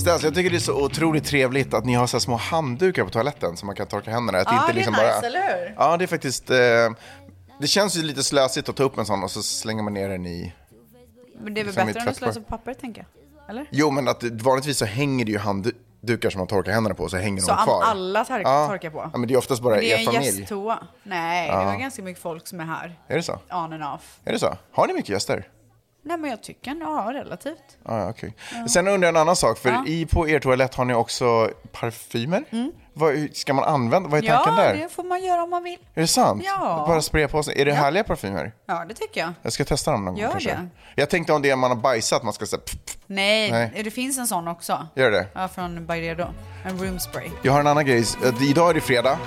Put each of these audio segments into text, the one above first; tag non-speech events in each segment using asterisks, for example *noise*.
Stas, jag tycker det är så otroligt trevligt att ni har så små handdukar på toaletten som man kan torka händerna. Att Ja, inte det är liksom nice, bara... eller hur? Ja, det är faktiskt... Eh, det känns ju lite slösigt att ta upp en sån och så slänger man ner den i... Men det är väl Som i bättre än att tvättkorg. slösa på papper, tänker jag. Eller? Jo, men att vanligtvis så hänger det ju handdukar som man torkar händerna på, så hänger Så de kvar. alla tar- ja. torkar på? Ja, men det är oftast bara Det är er en familj. gästtoa. Nej, det var ganska mycket folk som är här. Är det så? On and off. Är det så? Har ni mycket gäster? Nej, men jag tycker ja, relativt. Ah, ja, okej. Sen undrar jag en annan sak, för i, på er toalett har ni också parfymer. Vad, hur ska man använda, vad är tanken Mm. Ja, där? det får man göra om man vill. Är det sant? Ja. Bara spraya på sig. Är det härliga parfymer? Ja, det tycker jag. Jag ska testa dem någon Gör gång kanske. det. Jag tänkte om det är man har bajsat, man ska säga pff, pff. Nej, Nej. det finns en sån också. Gör det? Ja, från Byredo. En room spray. Jag har en annan grej. Idag är det fredag.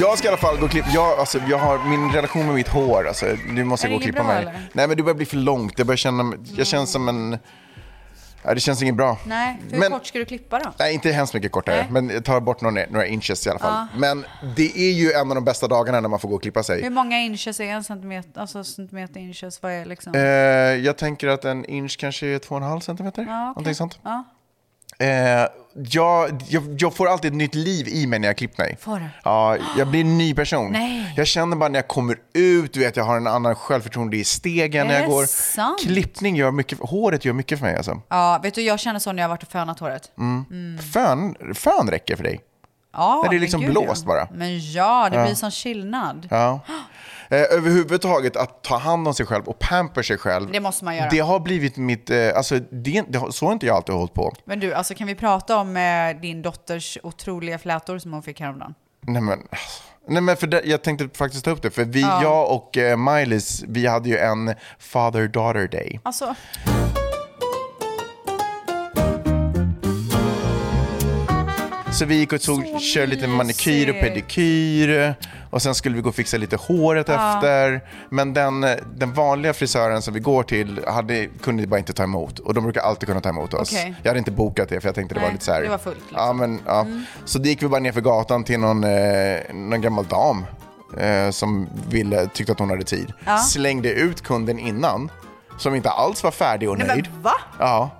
Jag ska i alla fall gå och klippa. Jag, alltså, jag har min relation med mitt hår. Alltså, nu måste jag gå och klippa mig. eller? Nej, men det börjar bli för långt. Jag börjar känna, jag känns som en... Nej, det känns inget bra. Nej, hur Men- kort ska du klippa då? Nej, inte hemskt mycket kortare, Nej. men jag tar bort några, några inches i alla fall. Men det är ju en av de bästa dagarna när man får gå och klippa sig. Hur många inches är en centimeter? Alltså centimeter inches, vad är liksom? Eh, jag tänker att en inch kanske är 2,5 centimeter. Ja, okej. Någonting sånt. Ja. Eh, jag, jag, jag får alltid ett nytt liv i mig när jag klippt mig. Får du? Ja, jag blir en ny person. Nej. Jag känner bara när jag kommer ut, du vet, jag har en annan självförtroende i stegen Är när jag går. sant? Klippning gör mycket, håret gör mycket för mig alltså. Ja, vet du, jag känner så när jag har varit och fönat håret. Fön, fön räcker för dig. Ja, När det är liksom gud, blåst ja. bara. Men ja, det blir sån skillnad. Ja. *gasps* Eh, överhuvudtaget att ta hand om sig själv och pamper sig själv. Det måste man göra. Det har blivit mitt, eh, alltså det, det, har- så har inte jag alltid hållit på. Men du, alltså kan vi prata om eh, din dotters otroliga flätor som hon fick häromdagen? Nej men, nej, men för det, jag tänkte faktiskt ta upp det, för vi, jag och eh, Miley's, vi hade ju en father-daughter day. Alltså, Så vi gick och tog, körde lite manikyr och pedikyr och sen skulle vi gå och fixa lite håret efter. Men den, den vanliga frisören som vi går till hade, kunde bara inte ta emot och de brukar alltid kunna ta emot oss. Okej. Jag hade inte bokat det för jag tänkte det var Nej, lite så här. det var fullt, liksom. Ja, men, ja. Så det gick vi bara ner för gatan till någon, eh, någon gammal dam eh, som ville, tyckte att hon hade tid. Slängde ut kunden innan som inte alls var färdig och nej nöjd. men va? Ja.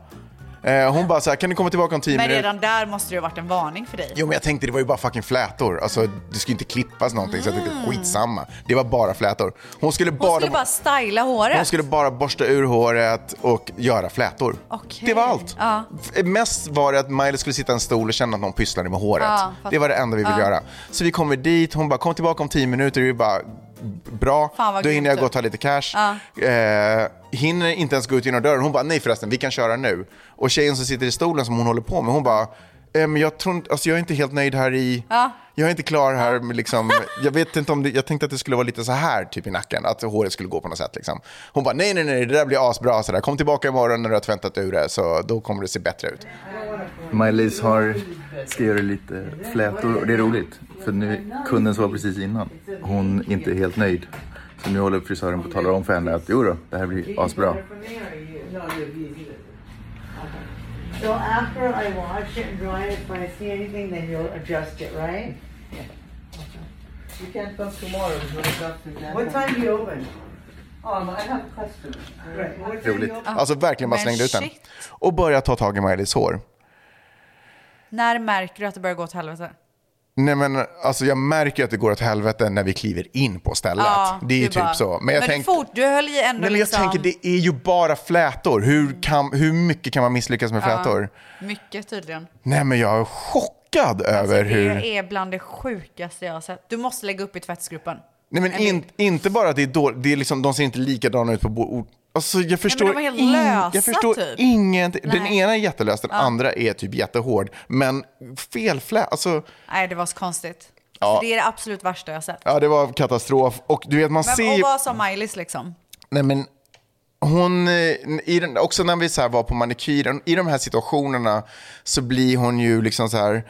Eh, hon bara så här, kan du komma tillbaka om tio Men minuter? redan där måste det ha varit en varning för dig. Jo men jag tänkte det var ju bara fucking flätor. Alltså det skulle inte klippas någonting så jag tänkte Mm. skitsamma. Det var bara flätor. Hon skulle Hon bara, skulle bara styla håret. hon skulle bara borsta ur håret och göra flätor. Okej. Det var allt. Ja. Mest var det att Miley skulle sitta i en stol och känna att någon pysslade med håret. Ja, det var det enda vi ville göra. Så vi kommer dit, hon bara kom tillbaka om tio minuter. Vi bara bra, då hinner jag gå och ta lite cash. Eh, hinner inte ens gå ut genom dörren. Hon bara nej förresten, vi kan köra nu. Och tjejen som sitter i stolen som hon håller på med, hon bara eh, men jag, tror, inte- alltså jag är inte helt nöjd här i... Ja. Jag är inte klar här med liksom, jag vet inte om det, jag tänkte att det skulle vara lite så här typ i nacken, att håret skulle gå på något sätt liksom. Hon bara nej nej nej, det där blir asbra sådär, kom tillbaka imorgon när du har tvättat ur det så då kommer det se bättre ut. Maj-Lis har, ska göra lite flätor och det är roligt. För nu, kunden som var precis innan, hon är inte helt nöjd. Så nu håller frisören på att tala om för henne att jo då, det här blir asbra. So after I wash it and dry it, if I see anything, then you'll adjust it, right? You can't come tomorrow, then. What time do you open? I have customers. Right. What time do Roligt. you open? Alltså verkligen bara Men slängde ut den. shit. Och börja ta tag i Miley's hår. När märker du att det börjar gå åt helvete? Nej men alltså jag märker att det går åt helvete när vi kliver in på stället. det är ju du typ bara- så. Men jag, men tänk, fort, du höll ju ändå nej, men jag liksom... tänker det är ju bara flätor. Hur, kan, hur mycket kan man misslyckas med flätor? Mycket tydligen. Nej men jag är chockad över Alltså, hur... Det är bland det sjukaste jag har sett. Du måste lägga upp i tvättsgruppen. Nej men En in, inte bara att det är dåligt, det är liksom, de ser inte likadana ut på bo- Alltså jag förstår, helt ing- lösa, jag förstår typ. ingenting. Den Nej. ena är jättelös, den andra är typ jättehård. Men fel flä, alltså Nej, det var så konstigt. Ja. Alltså, det är det absolut värsta jag har sett. ja det var katastrof. Och du vet man Men, ser och vad sa Maj-Lis liksom? Nej men hon, eh, i den, också när vi så var på manikyren, i de här situationerna så blir hon ju liksom så här,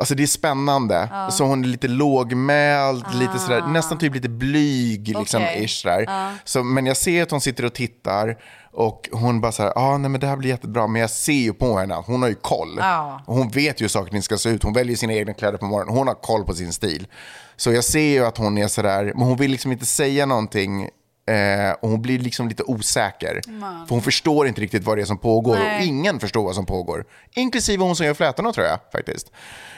Alltså det är spännande. Så hon är lite lågmäld, lite sådär, nästan typ lite blyg. Liksom, Ah. Okej. ish, sådär. Så, men jag ser att hon sitter och tittar och hon bara så här, ah, nej men det här blir jättebra. Men jag ser ju på henne att hon har ju koll. Hon vet ju hur saker ska se ut. Hon väljer sina egna kläder på morgonen. Hon har koll på sin stil. Så jag ser ju att hon är sådär, men hon vill liksom inte säga någonting. Eh, och hon blir liksom lite osäker. För hon förstår inte riktigt vad det är som pågår. Och Nej. ingen förstår vad som pågår. Inklusive hon som gör flätorna tror jag faktiskt.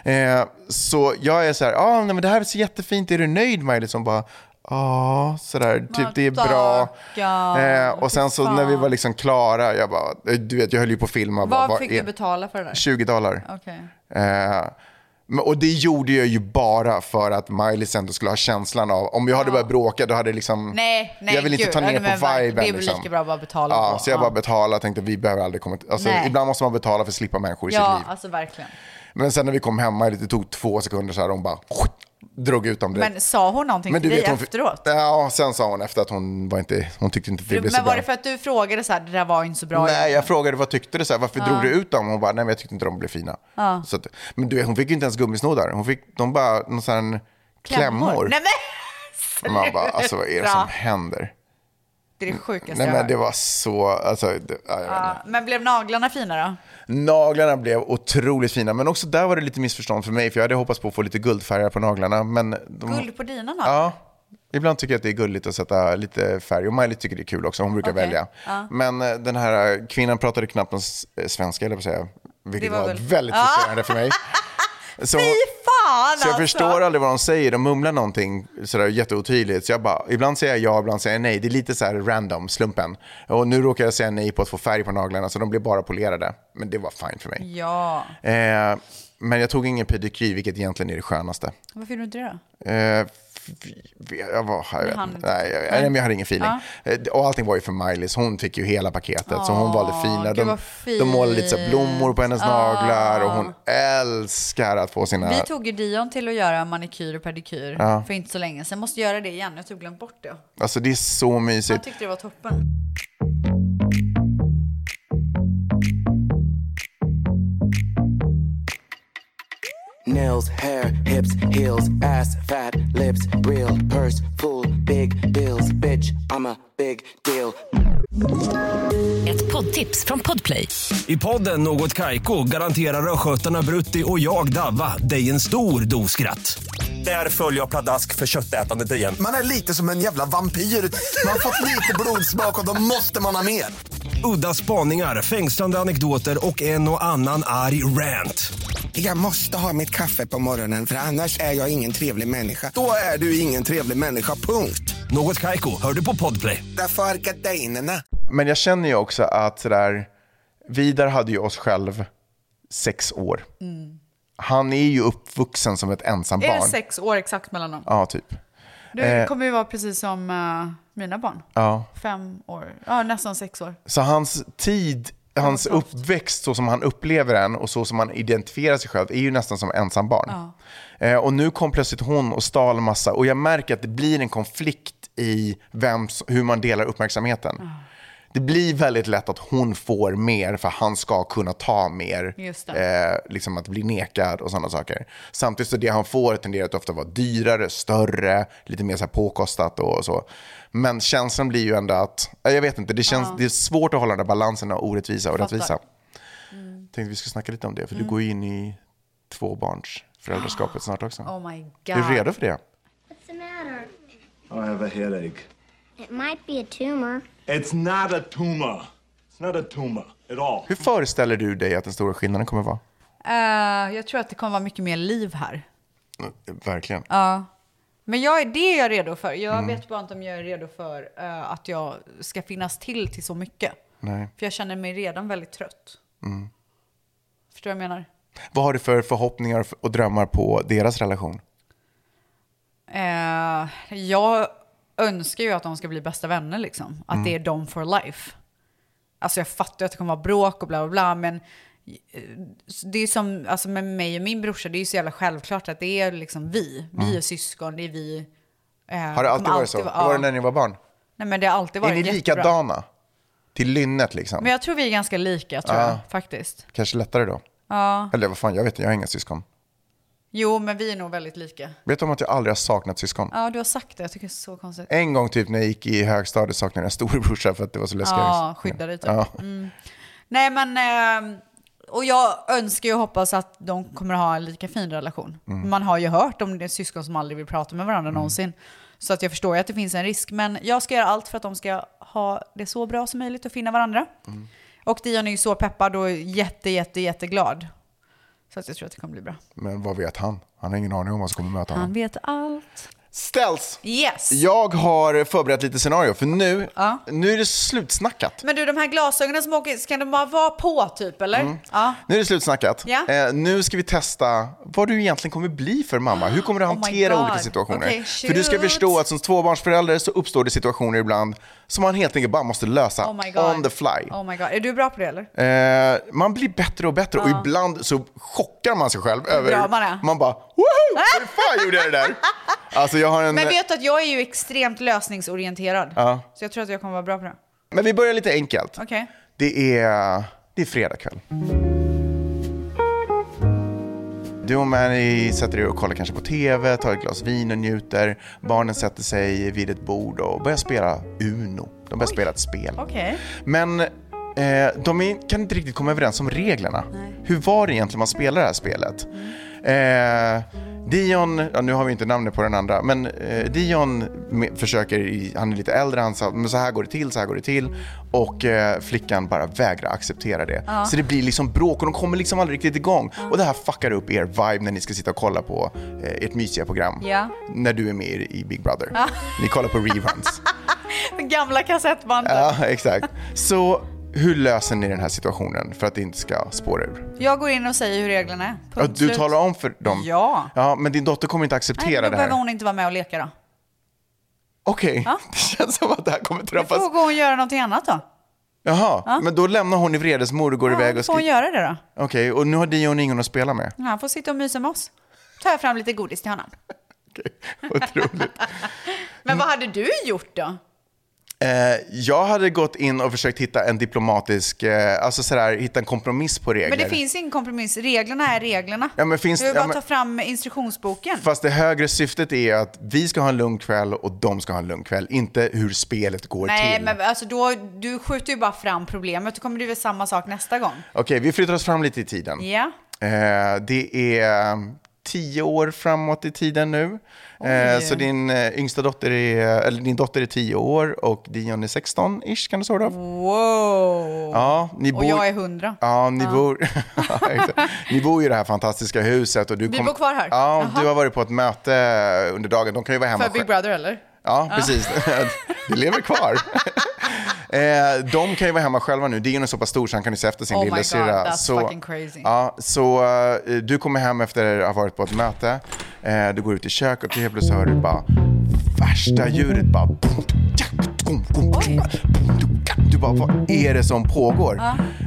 Eh, så jag är så här, ah, nej, men det här ser jättefint, är du nöjd Miley? Som bara, ja, sådär, typ det är bra. Eh, och sen så när vi var liksom klara, jag bara, eh, du vet, jag höll ju på att filma. Vad fick är- du betala för det där? 20 dollar. Okej. Och det gjorde jag ju bara för att Miley ändå skulle ha känslan av, om jag hade börjat bråka då hade det liksom, Nej, nej, jag vill inte gud. ta ner Ja, på viben. Det är väl liksom. lika bra att bara betala Ja, på. så jag Ja. bara betalade och tänkte vi behöver aldrig komma alltså, Nej. ibland måste man betala för att slippa människor i Ja, sitt liv. alltså verkligen. Men sen när vi kom hemma, det tog två sekunder så här, hon bara drog ut dem direkt. Men sa hon någonting Men till dig hon, efteråt? Ja, sen sa hon efter att hon, var inte, hon tyckte inte det blev så Men bra. var det för att du frågade så här, det där var inte så bra? Nej, jag frågade vad tyckte du? Så här, varför drog du ut dem? Hon bara, nej men jag tyckte inte de blev fina. Så att, men du vet, hon fick ju inte ens gummisnoddar. Hon fick de bara någon sån klämmor. Nej men! Man *laughs* bara, alltså vad är det som händer? Det är det sjukaste Nej jag men det var så, alltså, det, ja. Ja, Men blev naglarna fina då? Naglarna blev otroligt fina, men också där var det lite missförstånd för mig, för jag hade hoppats på att få lite guldfärger på naglarna. Men de, Guld på dina naglar? Ja, ibland tycker jag att det är gulligt att sätta lite färg. Och Miley tycker det är kul också, hon brukar Okej, välja. Men eh, den här kvinnan pratade knappt s- eh, svenska, eller på att säga. Vilket Det var, var väl- väldigt frustrerande för mig. *laughs* Så, Fy fan så jag alltså! förstår aldrig vad de säger, de mumlar någonting sådär jätteotydligt. Så jag bara, ibland säger jag ja, ibland säger jag nej. Det är lite så här random, slumpen. Och nu råkar jag säga nej på att få färg på naglarna, så de blir bara polerade. Men det var fine för mig. Ja. Eh, men jag tog ingen pedikyr, vilket egentligen är det skönaste. Varför gjorde du inte det då? Eh, jag, var, jag, inte. nej, jag, nej, men jag hade ingen feeling. Eh, Och allting var ju för Miley, hon fick ju hela paketet. så hon valde fina. De, de målade lite så blommor på hennes naglar och hon älskar att få sina... Vi tog ju Dion till att göra manikyr och pedikyr för inte så länge sedan. Måste göra det igen, jag har typ glömt bort det. Alltså det är så Han mysigt. tyckte det var toppen. Nails, hair, hips, heels, ass, fat, lips, real, purse, full, big bills, bitch, I'm a big deal. Ett poddtips från Podplay. I podden Något Kaiko garanterar östgötarna Brutti och jag, Davva, dig en stor dos skratt. Där följer jag pladask för köttätandet igen. Man är lite som en jävla vampyr. Man har fått lite blodsmak och då måste man ha mer. Udda spaningar, fängslande anekdoter och en och annan arg rant. Jag måste ha mitt kaffe på morgonen för annars är jag ingen trevlig människa. Då är du ingen trevlig människa, punkt. Något Kaiko, hör du på Podplay. Därför är gardinerna. Men jag känner ju också att sådär, Vidar hade ju oss själv sex år. Han är ju uppvuxen som ett ensambarn. Är det sex år exakt mellan dem? Ja, typ. Du Eh. kommer ju vara precis som eh, mina barn. Ja. Fem år, ja nästan sex år. Så hans tid, hans uppväxt så som han upplever den och så som han identifierar sig själv är ju nästan som ensambarn. Eh, och nu kom plötsligt hon och stal massa och jag märker att det blir en konflikt i vem, hur man delar uppmärksamheten. Det blir väldigt lätt att hon får mer för han ska kunna ta mer. Eh, liksom att bli nekad och sådana saker. Samtidigt så det han får tenderar att ofta vara dyrare, större, lite mer så påkostat och så. Men känslan blir ju ändå att, eh, jag vet inte, det, känns, det är svårt att hålla den där balansen av orättvisa och Fattar. rättvisa. Tänkte vi skulle snacka lite om det, för du går ju in i tvåbarns föräldraskapet snart också. Oh my god. Är du redo för det? What's the matter? I have a headache. It might be a tumor. It's not a tumor. It's not a tumor at all. Hur föreställer du dig att den stora skillnaden kommer vara? Eh, jag tror att det kommer vara mycket mer liv här. Verkligen. Ja. Men jag är, det är jag redo för. Jag Mm. vet bara inte om jag är redo för eh, att jag ska finnas till till så mycket. Nej. För jag känner mig redan väldigt trött. Mm. Förstår du vad jag menar? Vad har du för förhoppningar och drömmar på deras relation? Eh, jag önskar ju att de ska bli bästa vänner liksom. Att Mm. det är de for life. Alltså jag fattar att det kommer vara bråk och bla bla bla, men det är som alltså med mig och min brorsa, det är ju så jävla självklart att det är liksom vi. Vi är syskon, det är vi. eh, Mm. Har det alltid varit så? vara- Hur var det ja. när ni var barn? Nej men det har alltid Är varit ni jättebra. likadana? Till lynnet liksom? Men jag tror vi är ganska lika tror Ja. jag faktiskt. Kanske lättare då? Ja. Eller vad fan, jag vet inte, jag har inga syskon. Jo, men vi är nog väldigt lika. Vet du om att jag aldrig har saknat syskon? Ja, du har sagt det. Jag tycker det är så konstigt. En gång typ när jag gick i högstadiet saknade jag en storebrorsa för att det var så läskigt. Ja, skydda dig typ. Ja. Mm. Nej, men... Eh, och jag önskar ju och hoppas att de kommer ha en lika fin relation. Mm. Man har ju hört om det är syskon som aldrig vill prata med varandra någonsin. Så att jag förstår ju att det finns en risk. Men jag ska göra allt för att de ska ha det så bra som möjligt och finna varandra. Mm. Och Dion är ju så peppad och jätte, jätte, jätteglad. Så att jag tror att det kommer bli bra. Men vad vet han? Han har ingen aning om vad som kommer möta Han honom. vet allt. Ställs! Yes! Jag har förberett lite scenario, för nu, Ja. nu är det slutsnackat. Men du, de här glasögonen som åker, ska de bara vara på typ, eller? Mm. Ja. Nu är det slutsnackat. Ja. Eh, nu ska vi testa vad du egentligen kommer bli för mamma. Hur kommer du *gasps* Oh hantera God. olika situationer? Okej, för du ska förstå att som tvåbarnsförälder så uppstår det situationer ibland som man helt enkelt bara måste lösa Oh on the fly. Oh my god. Är du bra på det eller? Eh, man blir bättre och bättre och Ja. ibland så chockar man sig själv över... bra man är. Man bara, woho! Hur fan gjorde jag det där? *laughs* Alltså jag har en... Men vet du att jag är ju extremt lösningsorienterad. Ja. Så jag tror att jag kommer vara bra på det. Men vi börjar lite enkelt. Okej. Det är, det är fredag kväll. Du och Mary sätter er och kollar kanske på TV, tar ett glas vin och njuter. Barnen sätter sig vid ett bord och börjar spela Uno. De börjar spela ett spel. Okej. Men eh, de är, kan inte riktigt komma överens om reglerna. Hur var det egentligen man spelar det här spelet? Eh, Dion, ja, nu har vi inte namnet på den andra, men eh, Dion försöker, han är lite äldre, han sa men så här går det till, så här går det till. Och eh, flickan bara vägrar acceptera det. Ja. Så det blir liksom bråk och de kommer liksom aldrig riktigt igång. Och det här fuckar upp er vibe när ni ska sitta och kolla på eh, ert mysiga program. Ja. När du är med i Big Brother. Ja. Ni kollar på reruns. *laughs* Gamla kassettbandet. Ja, exakt. Så hur löser ni den här situationen för att det inte ska spåra ur? Jag går in och säger hur reglerna är. Ja, Punkt du slut. talar om för dem? Ja. Ja, men din dotter kommer inte Nej, acceptera då det behöver här? hon inte vara med och leka då. Okej, Ja. *laughs* det känns som att det här kommer Då träffas. får hon göra någonting annat då. Jaha, Ja. men då lämnar hon i vredesmod och går iväg Då och får hon skriver. göra det då. Okej, och nu har Dion ingen att spela med. Ja, Han får sitta och mysa med oss. Tar jag fram lite godis till honom. *laughs* Otroligt. *laughs* Men vad hade du gjort då? Eh, jag hade gått in och försökt hitta en diplomatisk, eh, alltså sådär, hitta en kompromiss på regler. Men det finns ingen kompromiss. Reglerna är reglerna. Ja, men finns- du vill ja, bara men- ta fram instruktionsboken. Fast det högre syftet är att vi ska ha en lugn kväll och de ska ha en lugn kväll, inte hur spelet går Nej, till. men alltså då, du skjuter ju bara fram problemet. Då kommer det bli samma sak nästa gång. Okej, vi flyttar oss fram lite i tiden. Ja. Eh, det är tio år framåt i tiden nu. Eh, så din eh, yngsta dotter är, eller din dotter är tio år och Dion är 16-ish, kan du sort of? Wow. Ja, ni bor... Och jag är 100. Ja, ni, Bor... *laughs* Ja, exakt. *laughs* ni bor i det här fantastiska huset. Och du Vi kom- bor kvar här. Ja, du har varit på ett möte under dagen. De kan ju vara hemma För Big. Brother eller? Ja, precis. *laughs* Det lever kvar. *laughs* eh, de kan ju vara hemma själva nu. Dion är så pass stor så han kan ju se efter sin Oh lillasyrra. that's så. Ja, så eh, du kommer hem efter att ha varit på ett möte. Eh, du går ut i köket och helt plötsligt hör du bara värsta ljudet. Bara, du bara, vad är det som pågår?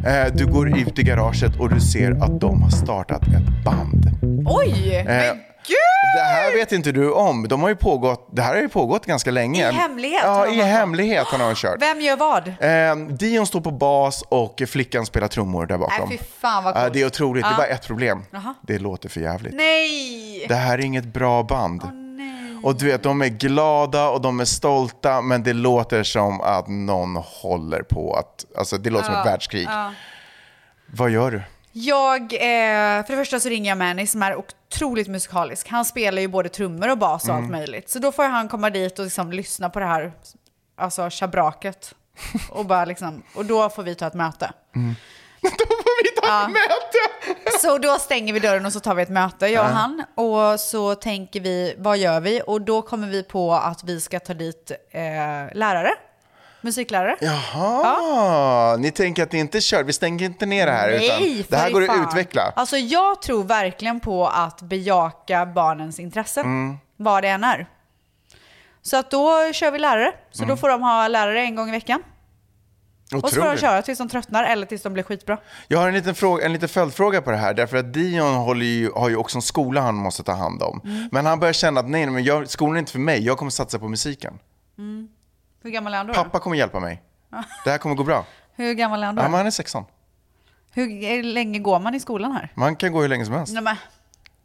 Eh, du går ut i garaget och du ser att de har startat ett band. Oj! Eh, Men gud! Det här vet inte du om. De har ju pågått, det här har ju pågått ganska länge. I hemlighet Ja, i hemlighet har de kört. Vem gör vad? Eh, Dion står på bas och flickan spelar trummor där bakom. Nej, fy fan vad Ja, coolt. det är otroligt. Det är Ja. bara ett problem. Jaha. Det låter för jävligt. Nej! Det här är inget bra band. Och du vet, de är glada och de är stolta, men det låter som att någon håller på att... Alltså, det låter som ett Ja, världskrig. ja. Vad gör du? Jag, eh, för det första så ringer jag Manny som är otroligt musikalisk. Han spelar ju både trummor och bas och allt Mm. möjligt. Så då får han komma dit och liksom lyssna på det här, alltså schabraket. Och, bara liksom, och då får vi ta ett möte. *laughs* Då får vi ta ett möte! *laughs* Så då stänger vi dörren och så tar vi ett möte, jag och Ja. han. Och så tänker vi, vad gör vi? Och då kommer vi på att vi ska ta dit eh, lärare. Musiklärare. Jaha, ni tänker att det inte är kört. Vi stänger inte ner det här. utan Nej, det här går fan. att utveckla. Alltså jag tror verkligen på att bejaka barnens intressen, Mm. vad det än är. Så att då kör vi lärare. Så Mm. då får de ha lärare en gång i veckan. Och så får de Otroligt. köra tills de tröttnar eller tills de blir skitbra. Jag har en liten, fråga, en liten följdfråga på det här. Därför att Dion ju, har ju också en skola han måste ta hand om. Mm. Men han börjar känna att nej, nej, men jag, skolan är inte för mig. Jag kommer satsa på musiken. Mm. Hur gammal är han då? Pappa kommer hjälpa mig. Det här kommer gå bra. Hur gammal är han då? Ja, men han är 16. Hur länge går man i skolan här? Man kan gå hur länge som helst. Nej, men,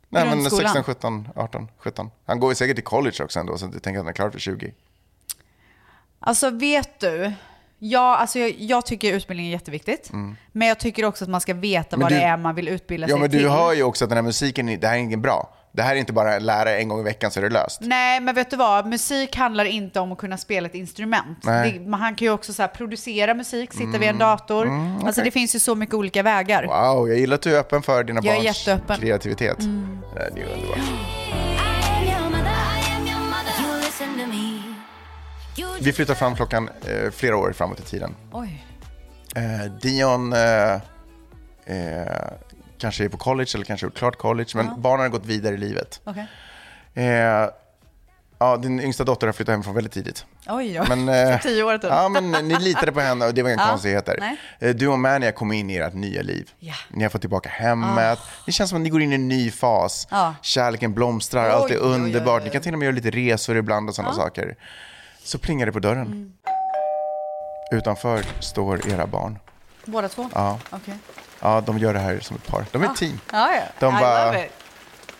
Nej, men Grundskolan. 16, 17, 18, 17. Han går säkert till college också ändå, så jag tänker att han är klar för 20. Alltså vet du, ja, alltså, jag, jag tycker utbildning är jätteviktigt. Men jag tycker också att man ska veta Mm. Men vad du- det är man vill utbilda Ja, sig men till. du hör ju också att den här musiken, det här är inget bra. Det här är inte bara lära en gång i veckan så är det löst. Nej, men vet du vad? Musik handlar inte om att kunna spela ett instrument. Det, man, han kan ju också så här, producera musik, sitta vid en dator. Mm, Alltså okej. det finns ju så mycket olika vägar. Wow, jag gillar att du är öppen för dina Jag är barns kreativitet. Mm. Det är ju underbart. Vi flyttar fram klockan eh, flera år framåt i tiden. Oj. Eh, Dion eh, eh, kanske är på college eller kanske gjort klart college, men Ja. barnen har gått vidare i livet. Okej. Eh, ja, din yngsta dotter har flyttat hemifrån väldigt tidigt. Oj, ja. Men, *laughs* eh, tio år typ. Ja, men ni litade på henne och det var inga Ja, konstigheter. nej. Eh, Du och Mania kom in i ert nya liv. Ja. Ni har fått tillbaka hemmet. Det känns som att ni går in i en ny fas. Ja. Kärleken blomstrar, allt är Oj, oj, oj, underbart. oj. Ni kan till och med göra lite resor ibland och sådana. Mm. saker. Så plingar det på dörren. Utanför står era barn. Båda två? Ja. Okej. Ja, de gör det här som ett par. De är ett team. Ja, ja. De I bara- love it.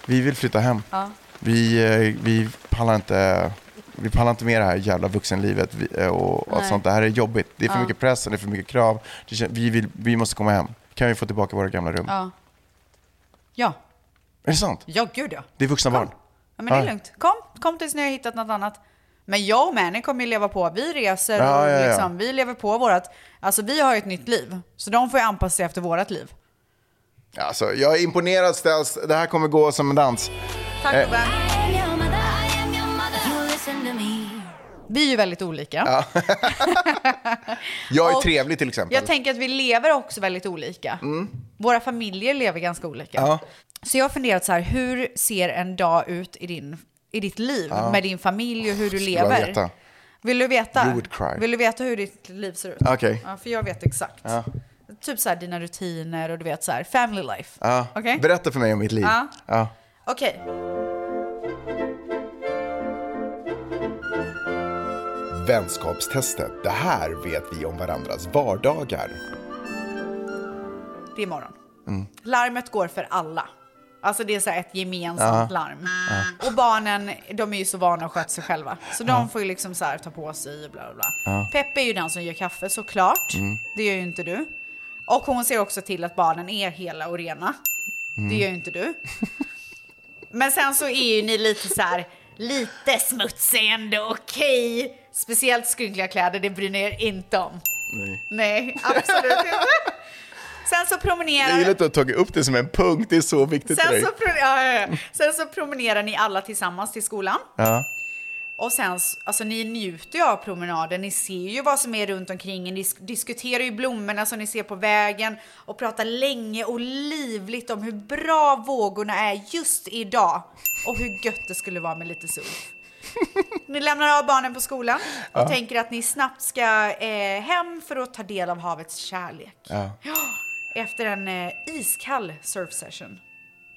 Vi vill flytta hem. Ja. Vi, eh, vi, pallar inte, vi pallar inte med det här jävla vuxenlivet vi, eh, och allt Nej. sånt. Det här är jobbigt. Det är för Ja. mycket press och det är för mycket krav. Det kän- Vi, vill, vi måste komma hem. Kan vi få tillbaka våra gamla rum? Ja. Ja. Är det sant? Ja, gud ja. Det är vuxna barn? Ja, men det är Ja. lugnt. Kom, kom tills ni har hittat något annat. Men jag och Manny kommer ju leva på. Vi reser Ja, och ja, ja. liksom, vi lever på vårat... Alltså vi har ju ett nytt liv. Så de får ju anpassa sig efter vårat liv. Alltså, jag är imponerad Stels. Det här kommer gå som en dans. Tack Eh, Ben. Vi är ju väldigt olika. *laughs* Jag är Och trevlig till exempel. Jag tänker att vi lever också väldigt olika. Våra familjer lever ganska olika. Ja. Så jag har funderat så här, hur ser en dag ut i, din, i ditt liv Ja. med din familj och hur du lever? veta. Vill du veta? You would cry. Vill du veta hur ditt liv ser ut? Okej. Ja, för jag vet exakt. Ja. Typ så här dina rutiner och du vet så här, family life. Ja. Okej? Berätta för mig om mitt liv. Ja. Ja. Okej. Vänskapstestet. Det här vet vi om varandras vardagar. Det är morgon. Mm. Larmet går för alla. Alltså det är så här ett gemensamt Ja. larm. Och barnen, de är ju så vana att sköta sig själva. Så de Ja. får ju liksom så ta på sig och bla bla bla. Ja. Peppe är ju den som gör kaffe såklart. Mm. Det gör ju inte du. Och hon ser också till att barnen är hela och rena. Mm. Det gör ju inte du. Men sen så är ju ni lite så här, lite smutsig ändå, okej. Speciellt skrynkliga kläder, det bryr ni er inte om. Nej. Nej, absolut inte. Sen så promenerar... Jag gillar att du har tagit upp det som en punkt. Det är så viktigt för Sen dig. så, pro- ja, ja, ja. sen så promenerar ni alla tillsammans till skolan. Ja. Och sen, alltså ni njuter ju av promenaden, ni ser ju vad som är runt omkring er, ni sk- diskuterar ju blommorna som ni ser på vägen och pratar länge och livligt om hur bra vågorna är just idag och hur gött det skulle vara med lite surf. *laughs* Ni lämnar av barnen på skolan och Ja. tänker att ni snabbt ska eh, hem för att ta del av havets kärlek. Ja. Efter en eh, iskall surfsession.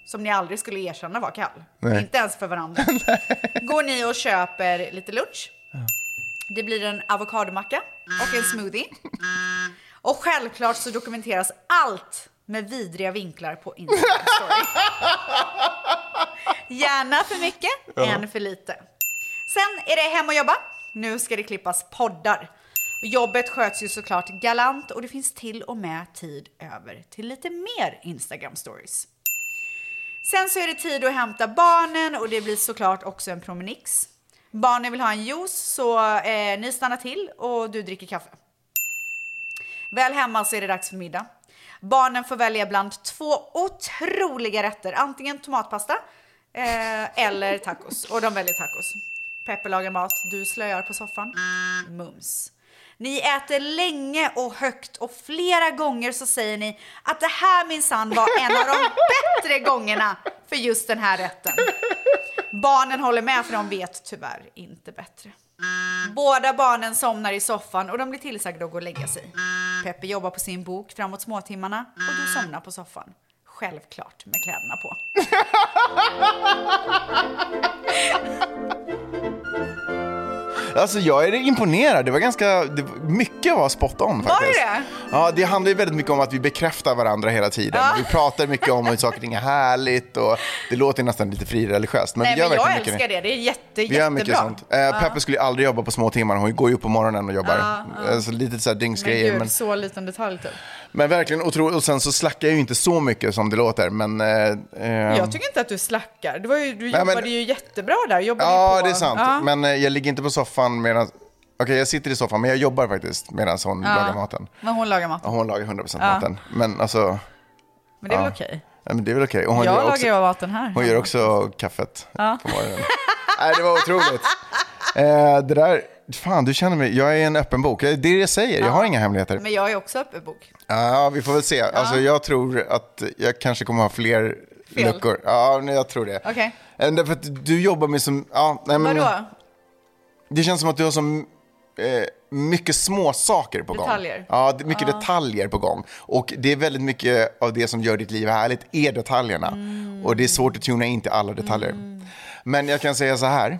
Som ni aldrig skulle erkänna var kall. Nej. Inte ens för varandra. *laughs* Går ni och köper lite lunch. Det blir en avokadomacka och en smoothie. Och självklart så dokumenteras allt med vidriga vinklar på Instagram story. *laughs* Gärna för mycket, Ja. än för lite. Sen är det hem och jobba. Nu ska det klippas poddar. Jobbet sköts ju såklart galant och det finns till och med tid över till lite mer Instagram stories. Sen så är det tid att hämta barnen och det blir såklart också en promenix. Barnen vill ha en juice så eh, ni stannar till och du dricker kaffe. Väl hemma så är det dags för middag. Barnen får välja bland två otroliga rätter, antingen tomatpasta eh, eller tacos. Och de väljer tacos. Peppe lagar mat, du slöar på soffan. Mums. Ni äter länge och högt och flera gånger så säger ni att det här minsann var en av de *laughs* bättre gångerna för just den här rätten. Barnen håller med för de vet tyvärr inte bättre. Båda barnen somnar i soffan och de blir tillsagda att gå och lägga sig. Peppe jobbar på sin bok framåt småtimmarna och du somnar på soffan. Självklart med kläderna på. *laughs* *laughs* Alltså jag är imponerad. Det var ganska, det, mycket var spot on Var faktiskt. det? Ja, det handlar ju väldigt mycket om att vi bekräftar varandra hela tiden. Ja. Vi pratar mycket om hur saker och ting är härligt och det låter nästan lite frireligiöst. Men Nej, vi gör men jag verkligen älskar mycket. det. Det är jätte, Vi gör mycket sånt. Eh, Ja. Peppe skulle ju aldrig jobba på små timmar. Hon går ju upp på morgonen och jobbar. Ja, ja. Eh, Så lite så här Men dygnsgrejer. gud, Men, så liten detalj typ. Men verkligen otroligt. Och sen så slackar jag ju inte så mycket som det låter. Men, eh, eh, Jag tycker inte att du slackar. Det var ju, du Nej, men- jobbade ju jättebra där. Jobbade Ja, på. det är sant. Ja. Men eh, jag ligger inte på soffan medan... Okej, jag sitter i soffan, men jag jobbar faktiskt medan hon Ja. lagar maten. Men hon lagar mat. Och hon lagar 100% Ja. maten. Men alltså... Men det är väl ja. okej? Ja, men det är väl okej. Hon Jag lagar också, ju maten här. Hon gör också kaffet Ja. på morgonen. Nej, det var otroligt. Eh, det där... Fan, du känner mig. Jag är en öppen bok. Det är det jag säger. Jag har inga hemligheter. Men jag är också öppen bok. Ja, vi får väl se. Alltså, jag tror att jag kanske kommer ha fler Fel. luckor. Ja, jag tror det. Okej. Eh, Därför att du jobbar med som... Ja, nej, men, Vadå? Det känns som att du har så eh, mycket små saker på gång. Detaljer. Ja, det- mycket detaljer på gång. Och det är väldigt mycket av det som gör ditt liv härligt är detaljerna. Mm. Och det är svårt att tuna in till alla detaljer. Men jag kan säga så här.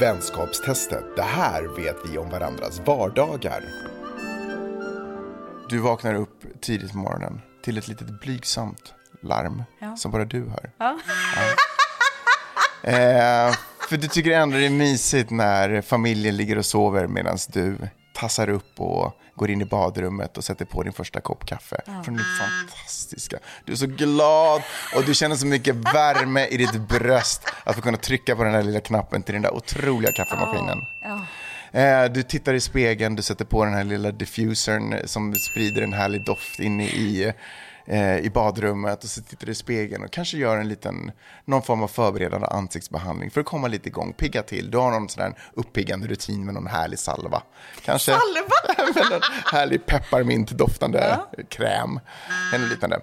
Vänskapstestet. Det här vet vi om varandras vardagar. Du vaknar upp tidigt på morgonen till ett litet blygsamt larm Ja. som bara du hör. Ja. Eh, för du tycker ändå det är mysigt när familjen ligger och sover medan du tassar upp och går in i badrummet och sätter på din första kopp kaffe. Från din fantastiska. Du är så glad och du känner så mycket värme i ditt bröst att få kunna trycka på den där lilla knappen till den där otroliga kaffemaskinen. Ja. Eh, Du tittar i spegeln, du sätter på den här lilla diffusern som sprider en härlig doft inne i, eh, i badrummet och så tittar du i spegeln och kanske gör en liten, någon form av förberedande ansiktsbehandling för att komma lite igång, pigga till. Du har någon sån där uppiggande rutin med någon härlig salva. Kanske Salva? *laughs* med någon härlig pepparmintdoftande kräm eller liknande.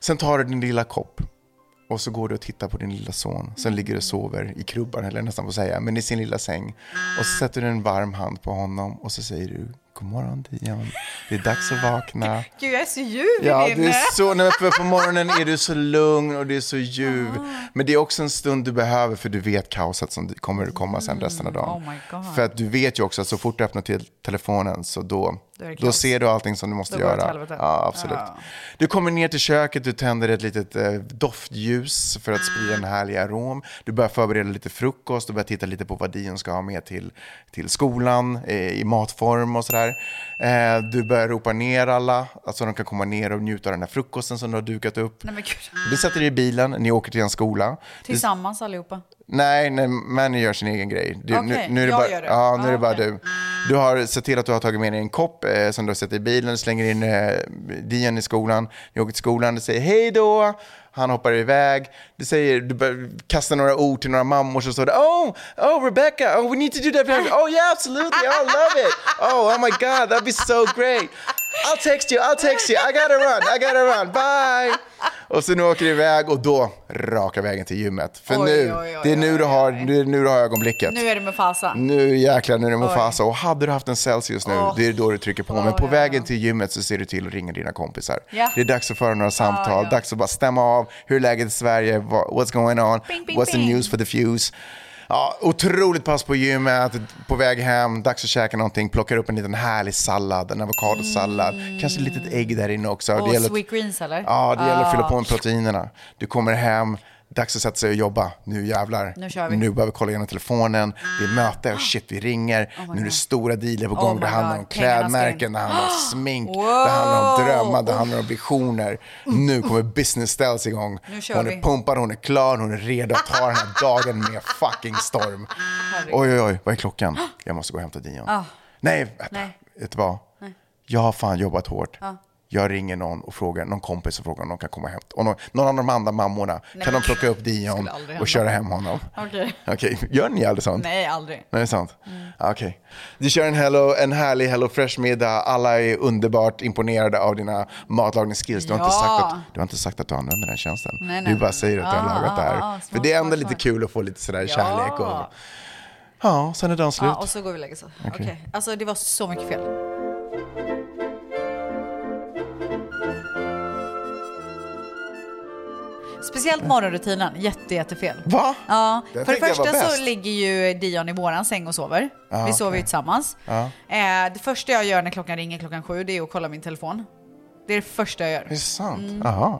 Sen tar du din lilla kopp och så går du och tittar på din lilla son som ligger och sover i krubban, eller nästan på att säga, men i sin lilla säng. Och så sätter du en varm hand på honom och så säger du God morgon Dion, det är dags att vakna. *laughs* Gud, jag är så ljuv Ja, i du din... är så, nej, för på morgonen är du så lugn och du är så ljuv. Men det är också en stund du behöver för du vet kaoset som kommer att komma sen resten av dagen. Oh my God. För att du vet ju också att så fort du öppnar till telefonen så då, Då kaos. ser du allting som du måste Då göra. Ja, absolut. Ja. Du kommer ner till köket, du tänder ett litet eh, doftljus för att sprida en härlig arom. Du börjar förbereda lite frukost, du börjar titta lite på vad Dion ska ha med till, till skolan eh, i matform och sådär. Eh, du börjar ropa ner alla, alltså de kan komma ner och njuta av den här frukosten som du har dukat upp. Nej men gud. Du sätter dig i bilen, ni åker till en skola. Du, Tillsammans allihopa. nej, nej, Manny gör sin egen grej. Du, Okej, nu, nu är det jag bara, gör det. Ja, nu är det Ah, bara okej. du. Du har sett till att du har tagit med dig en kopp eh, som du har sätter i bilen, slänger in eh, Dion i skolan, ni åker till skolan, du säger hej då, han hoppar iväg, du säger, du bör, kastar några ord till några mammor så står det oh, oh Rebecca, oh we need to do that, *laughs* oh yeah absolutely, I love it, oh, oh my god, that'd be so great, I'll text you, I'll text you, I gotta run, I gotta run, bye. Och så nu åker du iväg och då raka vägen till gymmet. För Oj, nu, oj, oj, det är nu du har, är nu du har ögonblicket. Nu är det med fasa. Nu jäklar, nu är det Mufasa. Och hade du haft en Celsius nu, Åh. det är då du trycker på. Men på vägen till gymmet så ser du till att ringa dina kompisar. Ja. Det är dags att föra några samtal, dags att bara stämma av. Hur är läget i Sverige? What's going on? Bing, bing, What's the news for the fuse? Ja, otroligt pass på gymmet, på väg hem, dags att käka någonting, plockar upp en liten härlig sallad, en avokadosallad, kanske ett litet ägg där inne också. Och Det gäller- sweet greens eller? Ja, det gäller att fylla Ah. på med proteinerna. Du kommer hem, dags att sätta sig och jobba. Nu jävlar. Nu kör vi. Nu behöver vi kolla igenom telefonen. Det är möte och shit, vi ringer. nu är det stora dealer på Oh gång. my det handlar om klädmärken, det handlar om *gasps* smink, Wow. det handlar om drömmar, det handlar om visioner. Nu kommer business ställs igång. Hon vi. är pumpad, hon är klar, hon är redo att ta den här dagen med fucking storm. Oj, oj, oj, vad är klockan? Jag måste gå och hämta Dion. Ah. Nej, vänta. Nej. vet du vad? Jag har fan jobbat hårt. Ja. Jag ringer någon och frågar, någon kompis och frågar om de kan komma hem. Och någon, någon av de andra mammorna, kan de plocka upp Dion och köra hem honom? Okej. Okej, gör ni aldrig sånt? Nej, aldrig. Nej, det är sant? Mm. Okej. Du kör en, hello, en härlig Hello Fresh-middag, alla är underbart imponerade av dina matlagningsskills. Du har, inte Ja. sagt att, du har inte sagt att du använder den tjänsten. Nej, nej. Du bara säger att du har Ah, lagat det här. ah, ah, För det är ändå lite kul att få lite sådär Ja. kärlek. Och, ja, sen är dagen slut. Ja, och så går vi och lägger oss. Okej. Alltså det var så mycket fel. Speciellt morgonrutinen, jätte, jättefel. Va? Ja, Det för det första så ligger ju Dion i våran säng och sover. Ja, vi sover ju okej. tillsammans. Ja. Eh, det första jag gör när klockan ringer klockan sju, det är att kolla min telefon. Det är det första jag gör. Det är sant? Mm.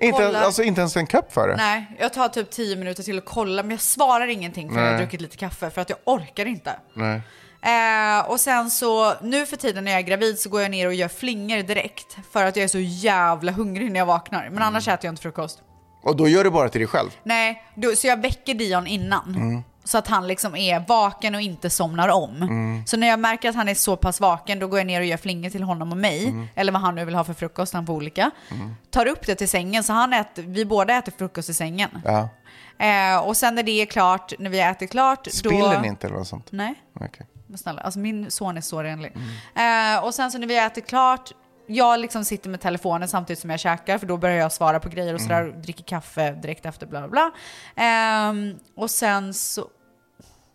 Inte, Kolla. alltså inte ens en kopp för det? Nej, jag tar typ tio minuter till att kolla, men jag svarar ingenting förrän jag har Nej. druckit lite kaffe, för att jag orkar inte. Nej. Eh, och sen så, nu för tiden när jag är gravid så går jag ner och gör flingor direkt. För att jag är så jävla hungrig när jag vaknar. Men annars äter jag inte frukost. Och då gör du bara till dig själv? Nej, då, så jag väcker Dion innan. Mm. Så att han liksom är vaken och inte somnar om. Mm. Så när jag märker att han är så pass vaken då går jag ner och gör flingor till honom och mig. Mm. Eller vad han nu vill ha för frukost, han får olika. Tar upp det till sängen så han äter, vi båda äter frukost i sängen. Ja. Eh, och sen när det är klart, när vi har ätit klart. Spiller då... ni inte eller något sånt? Nej. Okej. Snälla, alltså min son är så renlig. Mm. Eh, och sen så när vi ätit klart, jag liksom sitter med telefonen samtidigt som jag käkar, för då börjar jag svara på grejer och sådär, Mm. dricker kaffe direkt efter, bla bla bla. Ehm, och sen så...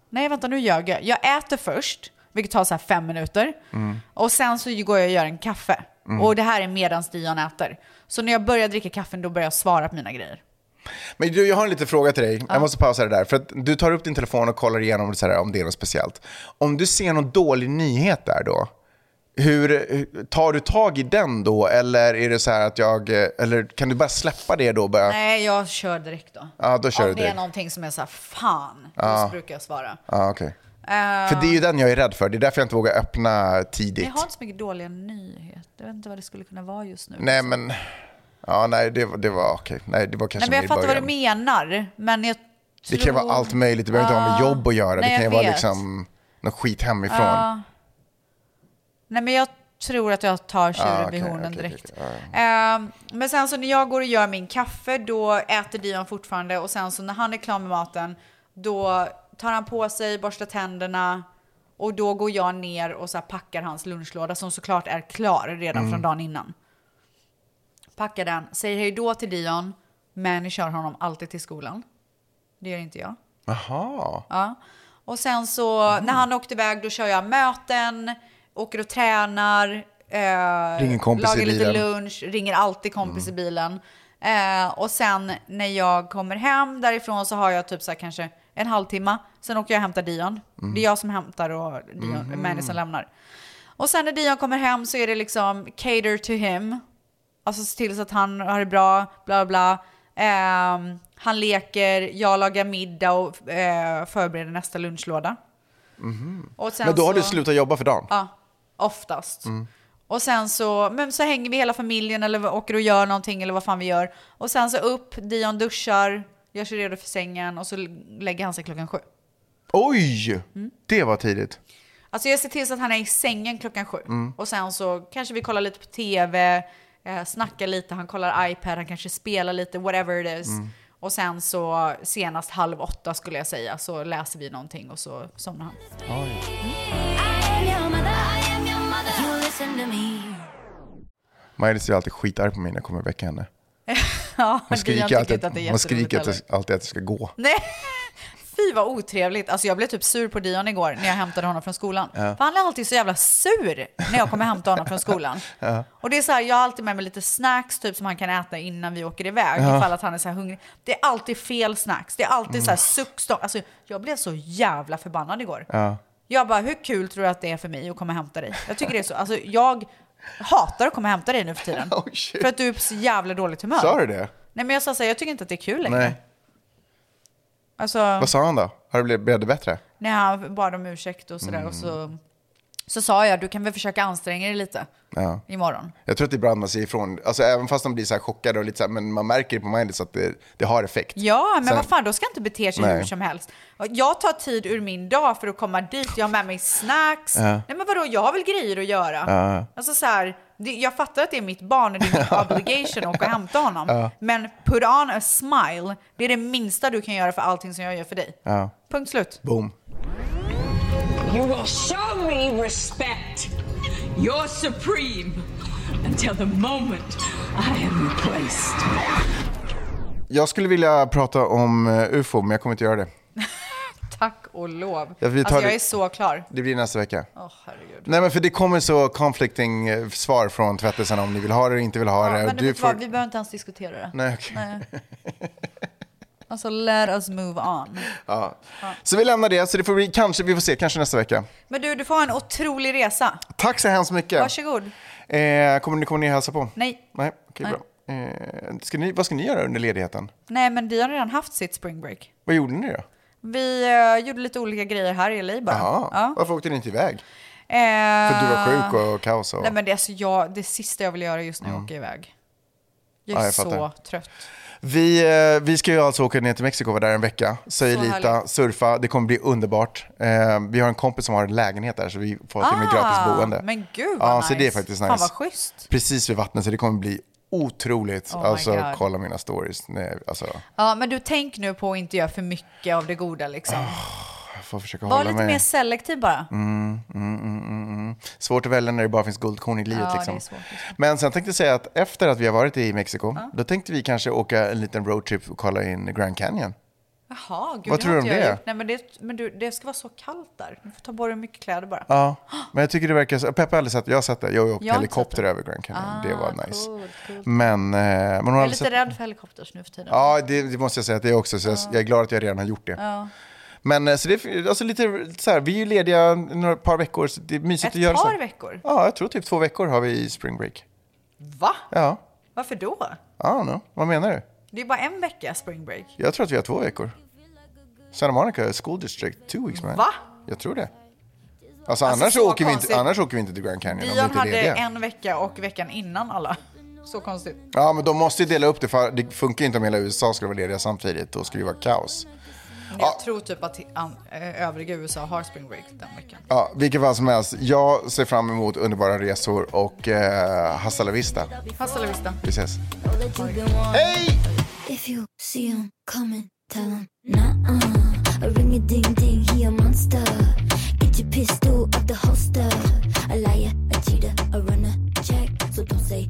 Nej, vänta, nu ljög jag. Jag äter först, vilket tar så här fem minuter. Mm. Och sen så går jag och gör en kaffe. Mm. Och det här är medans Dion äter. Så när jag börjar dricka kaffen, då börjar jag svara på mina grejer. Men du, jag har en liten fråga till dig. Jag måste pausa det där. För att du tar upp din telefon och kollar igenom så här, om det är något speciellt. Om du ser någon dålig nyhet där då, hur, tar du tag i den då? Eller är det så här att jag, eller kan du bara släppa det då? Börja, Nej, jag kör direkt då. Ja, då kör Om du det är någonting som är så här, fan, Ja. då brukar jag svara. Ja, okej. Eh, För det är ju den jag är rädd för. Det är därför jag inte vågar öppna tidigt. Jag har inte så mycket dåliga nyheter. Jag vet inte vad det skulle kunna vara just nu. Nej, men... Ja, nej, det, det var okej. Nej, det var Nej, kanske men jag fattar vad du menar. Men jag Det kan vara tror- allt möjligt. Det behöver inte ha med jobb att göra. Nej, det kan ju vara liksom något skit hemifrån. Ja. Nej, men jag tror att jag tar tjuren Ah, vid okej, hornen okej, direkt. okej, Ehm, men sen så när jag går och gör min kaffe, då äter Dion fortfarande. Och sen så när han är klar med maten, då tar han på sig, borstar tänderna. Och då går jag ner och så packar hans lunchlåda som såklart är klar redan Mm. från dagen innan. Packar den, säger hej då till Dion, men kör honom alltid till skolan. Det gör inte jag. Jaha. Ja. Och sen så när han åkte iväg då kör jag möten, åker och tränar, eh, Ringer kompis lagar i lite bilen. Mm. lunch, ringer alltid kompis i bilen. Eh, och sen när jag kommer hem därifrån så har jag typ så här kanske en halvtimme. Sen åker jag och hämtar Dion. Mm. Det är jag som hämtar och Dion, som lämnar. Och sen när Dion kommer hem så är det liksom cater to him. Alltså se till så att han har det bra, bla bla. Ehm, han leker, jag lagar middag och eh, förbereder nästa lunchlåda. Sen Men då har du så- slutat jobba för dagen? Ja, oftast. Mm. Och sen så, men så hänger vi hela familjen eller åker och gör någonting eller vad fan vi gör. Och sen så upp, Dion duschar, gör sig redo för sängen och så lägger han sig klockan sju. Oj! Mm. Det var tidigt. Alltså jag ser till så att han är i sängen klockan sju. Mm. Och sen så kanske vi kollar lite på tv, eh, snackar lite, han kollar iPad, han kanske spelar lite, whatever it is. Mm. Och sen så senast halv åtta skulle jag säga så läser vi någonting och så somnar han. Maj-Lis är alltid skitarg på mig när jag kommer väcker henne. *laughs* ja, Hon skriker alltid, att hon skriker alltid att jag ska gå. Nej, fy vad otrevligt. Alltså jag blev typ sur på Dion igår när jag hämtade honom från skolan. Ja. För han är alltid så jävla sur när jag kommer hämta honom från skolan. *laughs* Ja. Och det är så här, jag har alltid med mig lite snacks typ som han kan äta innan vi åker iväg. Ja. Ifall att han är så här hungrig. Det är alltid fel snacks. Det är alltid så här Mm. suckstopp. Alltså jag blev så jävla förbannad igår. Ja. Jag bara, hur kul tror du att det är för mig att komma och hämta dig? Jag tycker det är så, alltså jag hatar att komma och hämta dig nu för tiden. *laughs* för att du är på så jävla dåligt humör. Sa du det? Nej men jag sa så här, jag tycker inte att det är kul längre. Nej. Alltså, Vad sa han då? Har det blivit, blev det bättre? när han bad om ursäkt och sådär och så Så sa jag, du kan väl försöka anstränga dig lite Ja. imorgon. Jag tror att ibland man säger ifrån, alltså även fast de blir så här chockade och lite så här, men man märker det på Miley att det, det har effekt. Ja, men Sen- vad fan, då ska inte bete sig Nej. hur som helst. Jag tar tid ur min dag för att komma dit. Jag har med mig snacks. Ja. Nej, men vadå, jag har väl grejer att göra. Ja. Alltså så här, det, jag fattar att det är mitt barn och det är min *laughs* obligation att åka och hämta honom. Men put on a smile, det är det minsta du kan göra för allting som jag gör för dig. Punkt slut. Boom. You will show me respect. You're supreme until the moment I am replaced. Jag skulle vilja prata om eh, UFO, men jag kommer inte göra det. *laughs* Tack och lov. Ja, vi tar alltså jag är så klar. Det blir nästa vecka. Åh, herregud. Nej, men för det kommer så conflicting eh, svar från tvättisen om ni vill ha det eller inte vill ha Ja, det. men Du får- vad, vi behöver inte ens diskutera det. Nej, okej. Nej. *laughs* Alltså let us move on. Ja. Så vi lämnar det, så det får vi kanske, vi får se, kanske nästa vecka. Men du, du får ha en otrolig resa. Tack så hemskt mycket. Varsågod. Eh, kommer ni komma ner och hälsa på? Nej. Nej, okej Nej. bra. Eh, ska ni, vad ska ni göra under ledigheten? Nej, men vi har redan haft sitt spring break. Vad gjorde ni då? Vi eh, gjorde lite olika grejer här i LA bara. Jaha, Ja. varför åkte ni inte iväg? Eh, För du var sjuk och kaos och... Nej, men det, alltså jag, det sista jag vill göra just nu är att Mm. åka iväg. Jag är Ja, jag så fattar. trött. Vi, eh, vi ska ju alltså åka ner till Mexiko, vara där en vecka, säger Så lita, härligt. surfa, det kommer bli underbart. Eh, vi har en kompis som har en lägenhet där så vi får till och med gratis boende. Ah, Men gud vad Ja, nice. så det är faktiskt Fan nice. vad schysst. Precis vid vattnet så det kommer bli otroligt. Oh alltså God. kolla mina stories. Nej, alltså, Ja, men du tänk nu på att inte göra för mycket av det goda liksom. jag får försöka Var hålla lite mig. mer selektiv bara. Mm, mm, mm, mm. Svårt att välja när det bara finns guldkorn i livet. Ja, liksom. svårt. Men sen tänkte jag säga att efter att vi har varit i Mexiko, då tänkte vi kanske åka en liten roadtrip och kolla in Grand Canyon. Jaha, gud, Vad tror du om det? gjort. Nej, men det, men du, det ska vara så kallt där. Du får ta på dig mycket kläder bara. Ja, men jag tycker det verkar så. Peppa har aldrig sett Jag har sett det. Jag har åkt Jag helikopter över Grand Canyon. Ah, det var nice. coolt, coolt. Men, eh, men hon Jag är lite sett... rädd för helikopters nu för tiden. Ja, det, det måste jag säga att det är också. Så jag, jag är glad att jag redan har gjort det. Ja. Men eh, så det är alltså lite så här, vi är ju lediga några par veckor. Så det är mysigt Ett att göra par så. veckor? Ja, jag tror typ två veckor har vi i spring break. Va? Ja, Varför då? I don't know. Vad menar du? Det är bara en vecka spring break. Jag tror att vi har två veckor. Santa Monica School District, two weeks man. Va? Jag tror det. Alltså, Alltså, annars, åker vi inte, annars åker vi inte till Grand Canyon om vi Dion inte är hade lediga. en vecka och veckan innan alla. Så konstigt. Ja, men de måste ju dela upp det för det funkar ju inte om hela USA skulle vara lediga samtidigt. Då skulle det vara kaos. Men jag tror typ att eh, övriga USA har spring break den veckan. Ja, vilket fall som helst. Jag ser fram emot underbara resor och eh, hasta la vista. Hasta la vista. Vi ses. Hey! If you see him coming, tell him nah-uh. A ring a ding ding, he a monster. Get your pistol up the holster. A liar, a cheater, a runner, check. So don't say